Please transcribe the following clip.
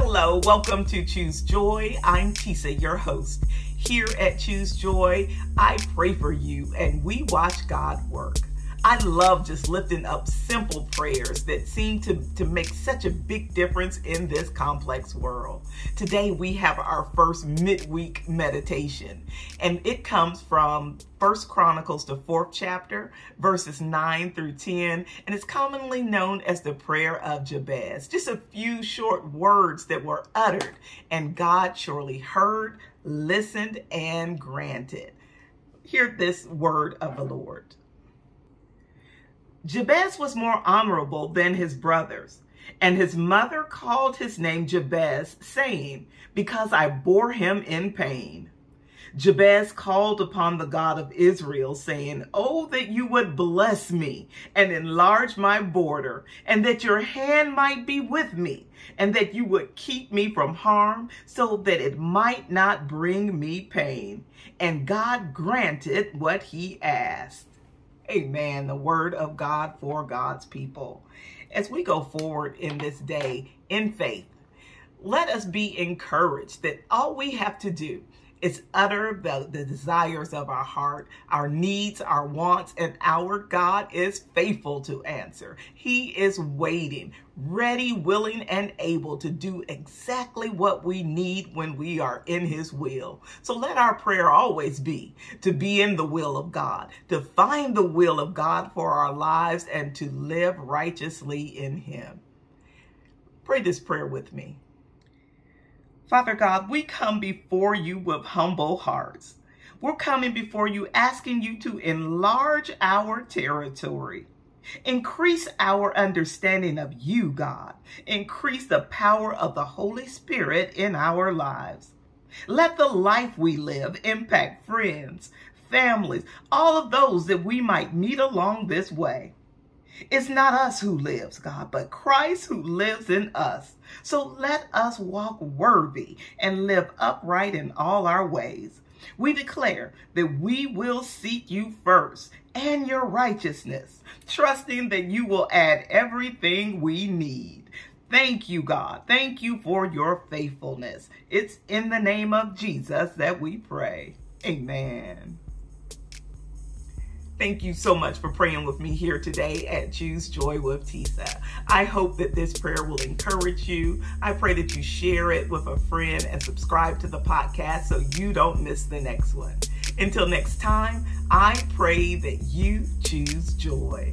Hello, welcome to Choose Joy. I'm Tisa, your host. Here at Choose Joy, I pray for you and we watch God work. I love just lifting up simple prayers that seem to, to make such a big difference in this complex world. Today we have our first midweek meditation, and it comes from First Chronicles, the fourth chapter, verses 9 through 10, and it's commonly known as the prayer of Jabez. Just a few short words that were uttered, and God surely heard, listened, and granted. Hear this word of the Lord. Jabez was more honorable than his brothers, and his mother called his name Jabez, saying, Because I bore him in pain. Jabez called upon the God of Israel, saying, Oh, that you would bless me and enlarge my border, and that your hand might be with me, and that you would keep me from harm, so that it might not bring me pain. And God granted what he asked. Amen. The word of God for God's people. As we go forward in this day in faith, let us be encouraged that all we have to do it's utter the, the desires of our heart, our needs, our wants, and our God is faithful to answer. He is waiting, ready, willing, and able to do exactly what we need when we are in His will. So let our prayer always be to be in the will of God, to find the will of God for our lives, and to live righteously in Him. Pray this prayer with me. Father God, we come before you with humble hearts. We're coming before you asking you to enlarge our territory. Increase our understanding of you, God. Increase the power of the Holy Spirit in our lives. Let the life we live impact friends, families, all of those that we might meet along this way. It's not us who lives, God, but Christ who lives in us. So let us walk worthy and live upright in all our ways. We declare that we will seek you first and your righteousness, trusting that you will add everything we need. Thank you, God. Thank you for your faithfulness. It's in the name of Jesus that we pray. Amen. Thank you so much for praying with me here today at Choose Joy with Tisa. I hope that this prayer will encourage you. I pray that you share it with a friend and subscribe to the podcast so you don't miss the next one. Until next time, I pray that you choose joy.